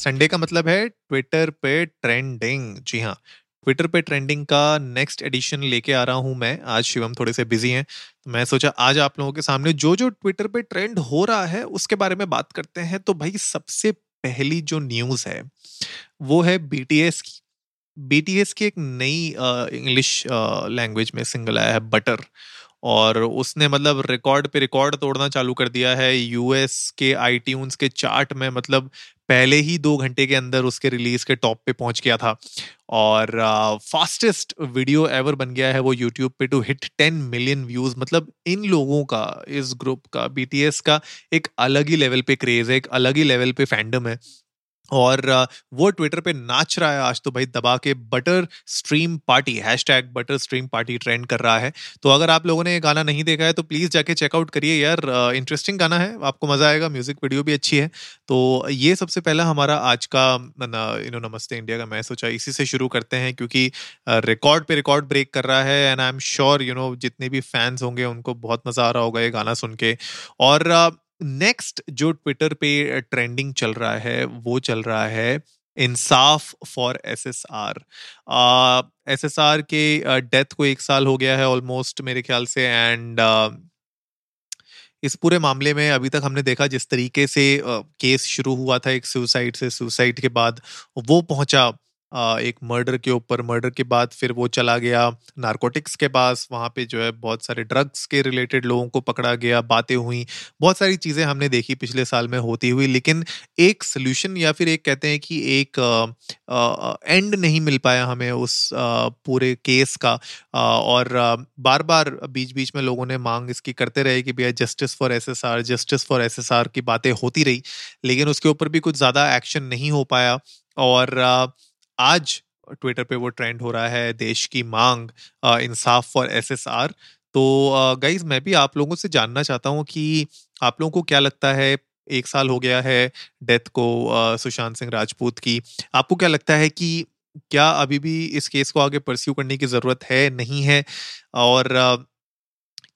Sunday का मतलब है ट्विटर पे ट्रेंडिंग जी हाँ ट्विटर पे ट्रेंडिंग का नेक्स्ट एडिशन लेके आ रहा हूँ मैं। आज शिवम थोड़े से बिज़ी हैं तो मैं सोचा आज आप लोगों के सामने जो जो ट्विटर पे ट्रेंड हो रहा है, उसके बारे में बात करते हैं। तो भाई सबसे पहली जो न्यूज़ है, वो है बीटीएस की। बीटीएस की एक नई इंग्लिश लैंग्वेज में सिंगल आया है बटर और उसने मतलब रिकॉर्ड पे रिकॉर्ड तोड़ना चालू कर दिया है। यूएस के आई के चार्ट में मतलब पहले ही दो घंटे के अंदर उसके रिलीज़ के टॉप पे पहुँच गया था। और फास्टेस्ट वीडियो एवर बन गया है वो यूट्यूब पे to hit ten million views मतलब इन लोगों का, इस ग्रुप का बीटीएस का एक अलग ही लेवल पे क्रेज है, एक अलग ही लेवल पे फैंडम है। और वो ट्विटर पे नाच रहा है आज तो भाई दबा के butter stream party hashtag butter stream party trend कर रहा है। तो अगर आप लोगों ने ये गाना नहीं देखा है तो प्लीज़ जाके चेकआउट करिए यार इंटरेस्टिंग गाना है, आपको मज़ा आएगा म्यूज़िक वीडियो भी अच्छी है। तो ये सबसे पहला हमारा आज का यू नो नमस्ते इंडिया का मैं सोचा इसी से शुरू करते हैं, क्योंकि रिकॉर्ड पे रिकॉर्ड ब्रेक कर रहा है and I am sure you know जितने भी फैंस होंगे, उनको बहुत मज़ा आ रहा होगा ये गाना सुन के। और नेक्स्ट जो ट्विटर पे ट्रेंडिंग चल रहा है, वो चल रहा है इंसाफ for S S R S S R के डेथ को एक साल हो गया है ऑलमोस्ट मेरे ख्याल से एंड इस पूरे मामले में अभी तक हमने देखा जिस तरीके से केस शुरू हुआ था एक सुसाइड से सुसाइड के बाद वो पहुँचा एक मर्डर के ऊपर मर्डर के बाद फिर वो चला गया नारकोटिक्स के पास वहाँ पे जो है बहुत सारे ड्रग्स के रिलेटेड लोगों को पकड़ा गया बातें हुई। बहुत सारी चीज़ें हमने देखी पिछले साल में होती हुई लेकिन एक सोल्यूशन या फिर एक कहते हैं कि एक एंड नहीं मिल पाया हमें उस आ, पूरे केस का। आ, और आ, बार बार बीच बीच में लोगों ने मांग इसकी करते रहे कि भैया justice for S S R justice for S S R की बातें होती रही लेकिन उसके ऊपर भी कुछ ज़्यादा एक्शन नहीं हो पाया। और आज ट्विटर पे वो ट्रेंड हो रहा है, देश की मांग इंसाफ फॉर एसएसआर तो गाइज़ मैं भी आप लोगों से जानना चाहता हूँ कि आप लोगों को क्या लगता है, एक साल हो गया है डेथ को सुशांत सिंह राजपूत की। आपको क्या लगता है कि क्या अभी भी इस केस को आगे परस्यू करने की ज़रूरत है, नहीं है? और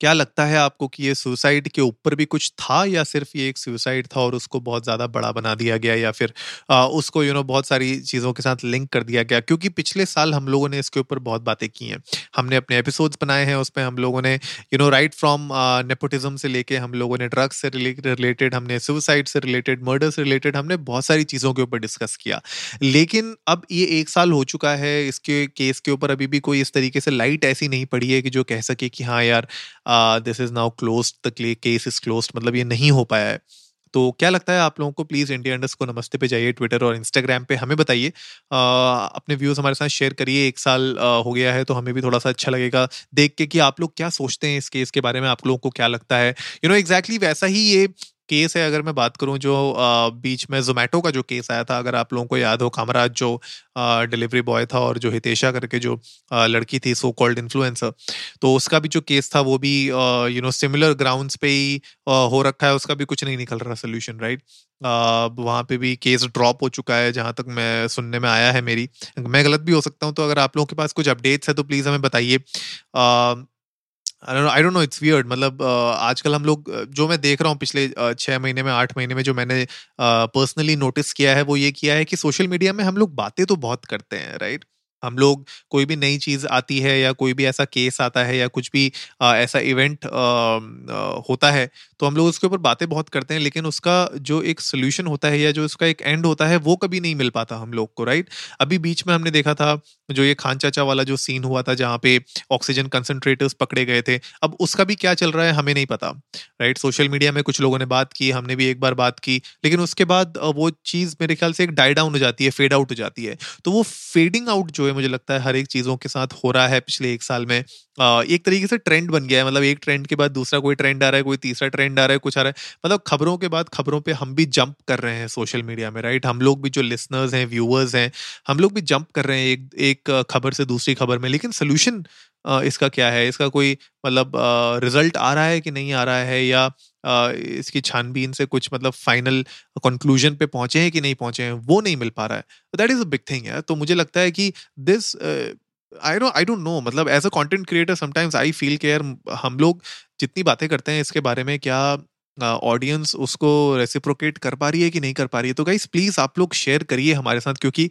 क्या लगता है आपको कि ये सुसाइड के ऊपर भी कुछ था या सिर्फ़ ये एक सुसाइड था और उसको बहुत ज़्यादा बड़ा बना दिया गया या फिर आ, उसको यू you नो know, बहुत सारी चीज़ों के साथ लिंक कर दिया गया? क्योंकि पिछले साल हम लोगों ने इसके ऊपर बहुत बातें की हैं। हमने अपने एपिसोड्स बनाए हैं उसमें हम लोगों ने you know right from nepotism से लेके हम लोगों ने ड्रग्स से रिलेटेड हमने सुसाइड से रिलेटेड मर्डर से रिलेटेड हमने बहुत सारी चीज़ों के ऊपर डिस्कस किया। लेकिन अब ये एक साल हो चुका है इसके केस के ऊपर अभी भी कोई इस तरीके से लाइट ऐसी नहीं पड़ी है कि जो कह सके कि हाँ यार this is now close the case is close मतलब ये नहीं हो पाया है। तो क्या लगता है आप लोगों को? प्लीज़ इंडिया इंडस्ट को नमस्ते पे जाइए ट्विटर और इंस्टाग्राम पे हमें बताइए। अपने व्यूज़ हमारे साथ शेयर करिए एक साल आ, हो गया है तो हमें भी थोड़ा सा अच्छा लगेगा। देख के कि आप लोग क्या सोचते हैं इस केस के बारे में आप लोगों को क्या लगता है? यू नो एग्जैक्टली वैसा ही ये केस है, अगर मैं बात करूँ जो बीच में जोमेटो का जो केस आया था, अगर आप लोगों को याद हो, कामराज जो डिलीवरी बॉय था और जो हितेशा करके जो लड़की थी सो कॉल्ड इन्फ्लुएंसर तो उसका भी जो केस था, वो भी यू नो सिमिलर ग्राउंड्स पे ही हो रखा है, उसका भी कुछ नहीं निकल रहा सोल्यूशन राइट वहाँ पे भी केस ड्रॉप हो चुका है, जहाँ तक मैं सुनने में आया है मेरी। मैं गलत भी हो सकता हूँ तो अगर आप लोगों के पास कुछ अपडेट्स है तो प्लीज़ हमें बताइए। I don't know it's weird मतलब आजकल हम लोग जो मैं देख रहा हूँ पिछले छह महीने में आठ महीने में जो मैंने पर्सनली नोटिस किया है वो ये किया है कि सोशल मीडिया में हम लोग बातें तो बहुत करते हैं राइट हम लोग कोई भी नई चीज़ आती है या कोई भी ऐसा केस आता है या कुछ भी आ, ऐसा इवेंट होता है तो हम लोग उसके ऊपर बातें बहुत करते हैं लेकिन उसका जो एक सोल्यूशन होता है या जो उसका एक एंड होता है वो कभी नहीं मिल पाता हम लोग को राइट अभी बीच में हमने देखा था जो ये खान चाचा वाला जो सीन हुआ था जहाँ पे ऑक्सीजन कंसनट्रेटर्स पकड़े गए थे, अब उसका भी क्या चल रहा है हमें नहीं पता राइट सोशल मीडिया में कुछ लोगों ने बात की, हमने भी एक बार बात की, लेकिन उसके बाद वो चीज़ मेरे ख्याल से एक डाई डाउन हो जाती है फेड आउट हो जाती है। तो वो फेडिंग आउट जो है, मुझे लगता है हर एक चीज़ों के साथ हो रहा है पिछले एक साल में। एक तरीके से ट्रेंड बन गया है मतलब एक ट्रेंड के बाद दूसरा कोई ट्रेंड आ रहा है, कोई तीसरा ट्रेंड आ रहा है, कुछ आ रहा है। मतलब खबरों के बाद खबरों पे हम भी जंप कर रहे हैं सोशल मीडिया में राइट हम लोग भी जो लिसनर्स हैं व्यूअर्स हैं, हम लोग भी जंप कर रहे हैं एक एक खबर से दूसरी खबर में, लेकिन सोल्यूशन इसका क्या है? इसका कोई मतलब रिज़ल्ट आ रहा है कि नहीं आ रहा है? या इसकी छानबीन से कुछ मतलब फाइनल कंक्लूजन पे पहुँचे हैं कि नहीं पहुँचे हैं? वो नहीं मिल पा रहा है। That is a big thing है तो मुझे लगता है कि this I don't I don't know मतलब as a content creator sometimes I feel के यार, हम लोग जितनी बातें करते हैं इसके बारे में, क्या ऑडियंस उसको रेसिप्रोकेट कर पा रही है कि नहीं कर पा रही है? तो गाइज़ प्लीज़ आप लोग शेयर करिए हमारे साथ, क्योंकि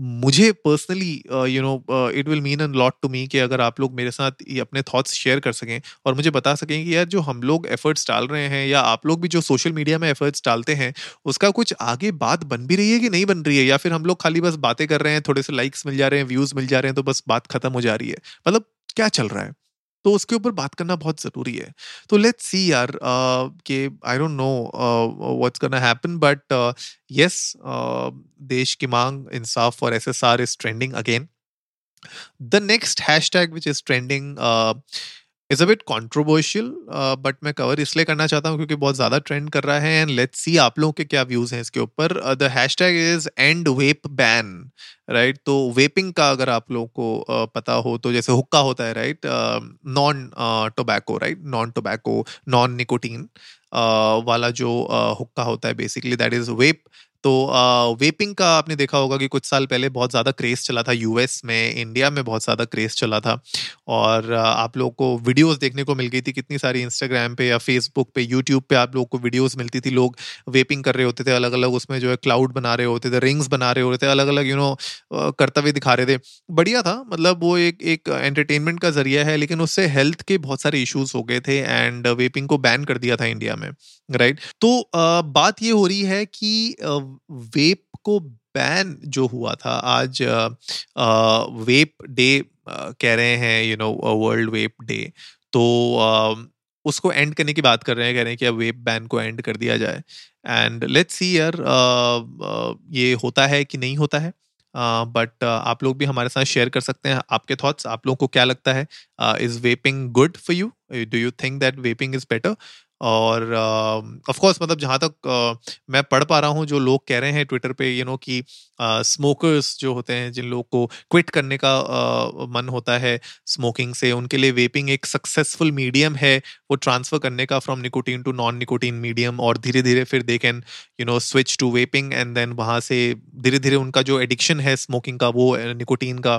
मुझे personally you know it will mean an lot to me कि अगर आप लोग मेरे साथ ये अपने थॉट्स शेयर कर सकें और मुझे बता सकें कि यार जो हम लोग एफर्ट्स डाल रहे हैं या आप लोग भी जो सोशल मीडिया में एफर्ट्स डालते हैं, उसका कुछ आगे बात बन भी रही है कि नहीं बन रही है? या फिर हम लोग खाली बस बातें कर रहे हैं, थोड़े से लाइक्स मिल जा रहे हैं व्यूज़ मिल जा रहे हैं तो बस बात खत्म हो जा रही है? मतलब क्या चल रहा है? तो उसके ऊपर बात करना बहुत ज़रूरी है। तो लेट्स सी यार के I don't know what's gonna happen but yes देश की मांग, इंसाफ और SSR S is trending again the next hashtag tag which is trending is a bit controversial but मैं कवर इसलिए करना चाहता हूँ क्योंकि बहुत ज़्यादा ट्रेंड कर रहा है एंड लेट्स सी आप लोगों के क्या व्यूज़ हैं इसके ऊपर. The hashtag is end vape ban right तो वेपिंग का अगर आप लोगों को uh, पता हो तो जैसे हुक्का होता है right non tobacco right non tobacco non nicotine वाला जो uh, हुक्का होता है बेसिकली दैट इज़ वेप तो वेपिंग का आपने देखा होगा कि कुछ साल पहले बहुत ज़्यादा क्रेज़ चला था यूएस में इंडिया में बहुत ज़्यादा क्रेज़ चला था। और आप लोग को वीडियोस देखने को मिल गई थी, कितनी सारी इंस्टाग्राम पे या फेसबुक पे यूट्यूब पे आप लोग को वीडियोस मिलती थी। लोग वेपिंग कर रहे होते थे अलग अलग उसमें जो है क्लाउड बना रहे होते थे रिंग्स बना रहे होते थे अलग अलग यू नो कर्तव्य दिखा रहे थे। बढ़िया था मतलब वो एक एक एंटरटेनमेंट का ज़रिया है, लेकिन उससे हेल्थ के बहुत सारे इशूज हो गए थे एंड वेपिंग को बैन कर दिया था इंडिया में राइट तो बात ये हो रही है कि वेप को बैन जो हुआ था आज वेप डे कह रहे हैं you know world vape day तो उसको एंड करने की बात कर रहे हैं कह रहे हैं कि अब वेप बैन को एंड कर दिया जाए। एंड लेट्स सी यार ये होता है कि नहीं होता है? बट uh, uh, आप लोग भी हमारे साथ शेयर कर सकते हैं आपके थॉट्स आप लोगों को क्या लगता है? Is vaping good for you do you think that vaping is better or of uh, course मतलब जहाँ तक uh, मैं पढ़ पा रहा हूँ जो लोग कह रहे हैं ट्विटर पे यू नो कि स्मोकर्स uh, जो होते हैं जिन लोग को क्विट करने का मन होता है स्मोकिंग से उनके लिए वेपिंग एक सक्सेसफुल मीडियम है। वो ट्रांसफ़र करने का from nicotine to non nicotine medium और धीरे धीरे फिर they can you know switch to vaping and then वहाँ से धीरे धीरे उनका जो एडिक्शन है स्मोकिंग का वो निकोटीन का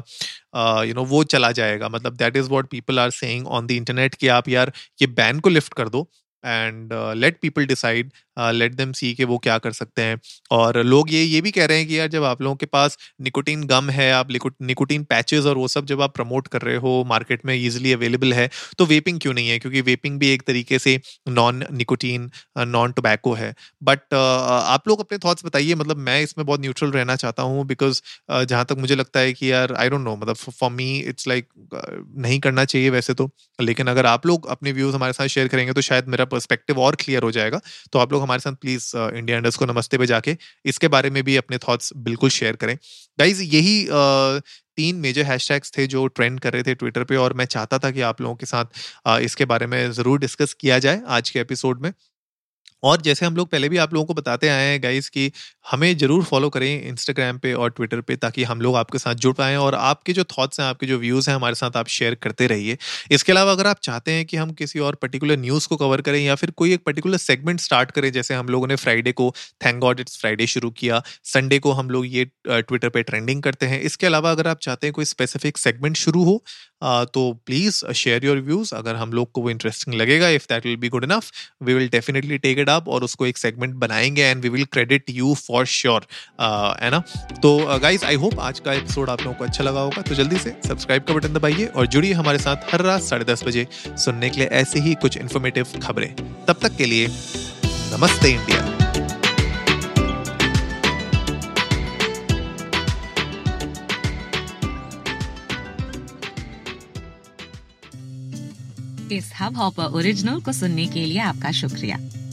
यू नो वो चला जाएगा। मतलब that is what people are saying on the internet कि आप यार ये बैन को लिफ्ट कर दो and let people decide let them see कि वो क्या कर सकते हैं। और लोग ये ये भी कह रहे हैं कि यार जब आप लोगों के पास निकोटीन गम है आप निकोटीन पैचेस और वो सब जब आप प्रमोट कर रहे हो मार्केट में ईजिली अवेलेबल है तो वेपिंग क्यों नहीं है? क्योंकि वेपिंग भी एक तरीके से नॉन निकोटीन नॉन टोबैको है। बट uh, आप लोग अपने थाट्स बताइए मतलब मैं इसमें बहुत न्यूट्रल रहना चाहता हूँ बिकॉज़ uh, जहाँ तक मुझे लगता है कि यार आई डोंट नो मतलब फॉर मी इट्स लाइक नहीं करना चाहिए वैसे तो। लेकिन अगर आप लोग अपने व्यूज़ हमारे साथ शेयर करेंगे तो शायद मेरा पर्सपेक्टिव और क्लियर हो जाएगा। तो आप लोग हमारे साथ प्लीज़ इंडिया इंडस्ट को नमस्ते पे जाके इसके बारे में भी अपने थॉट्स बिल्कुल शेयर करें। गाइज़ यही uh, तीन मेजर हैशटैग्स थे जो ट्रेंड कर रहे थे ट्विटर पे और मैं चाहता था कि आप लोगों के साथ uh, इसके बारे में ज़रूर डिस्कस किया जाए आज के एपिसोड में। और जैसे हम लोग पहले भी आप लोगों को बताते आए हैं गाइस कि हमें ज़रूर फॉलो करें इंस्टाग्राम पे और ट्विटर पे ताकि हम लोग आपके साथ जुड़ पाएँ और आपके जो थॉट्स हैं, आपके जो व्यूज़ हैं हमारे साथ आप शेयर करते रहिए। इसके अलावा अगर आप चाहते हैं कि हम किसी और पर्टिकुलर न्यूज़ को कवर करें या फिर कोई एक पर्टिकुलर सेगमेंट स्टार्ट करें, जैसे हम लोगों ने फ्राइडे को थैंक गॉड इट्स फ्राइडे शुरू किया संडे को हम लोग ये ट्विटर पर ट्रेंडिंग करते हैं। इसके अलावा अगर आप चाहते हैं कोई स्पेसिफिक सेगमेंट शुरू हो तो प्लीज़ शेयर योर व्यूज़ अगर हम लोग को वो इंटरेस्टिंग लगेगा if that will be good enough we will definitely take it it up और उसको एक सेगमेंट बनाएँगे and we will credit you for sure है ना? तो गाइज़ आई होप आज का एपिसोड आप लोगों को अच्छा लगा होगा तो जल्दी से सब्सक्राइब का बटन दबाइए और जुड़िए हमारे साथ हर रात साढ़े दस बजे सुनने के लिए ऐसी ही कुछ इन्फॉर्मेटिव खबरें। तब तक के लिए, नमस्ते इंडिया। इस हब हाँ हॉपर ओरिजिनल को सुनने के लिए आपका शुक्रिया।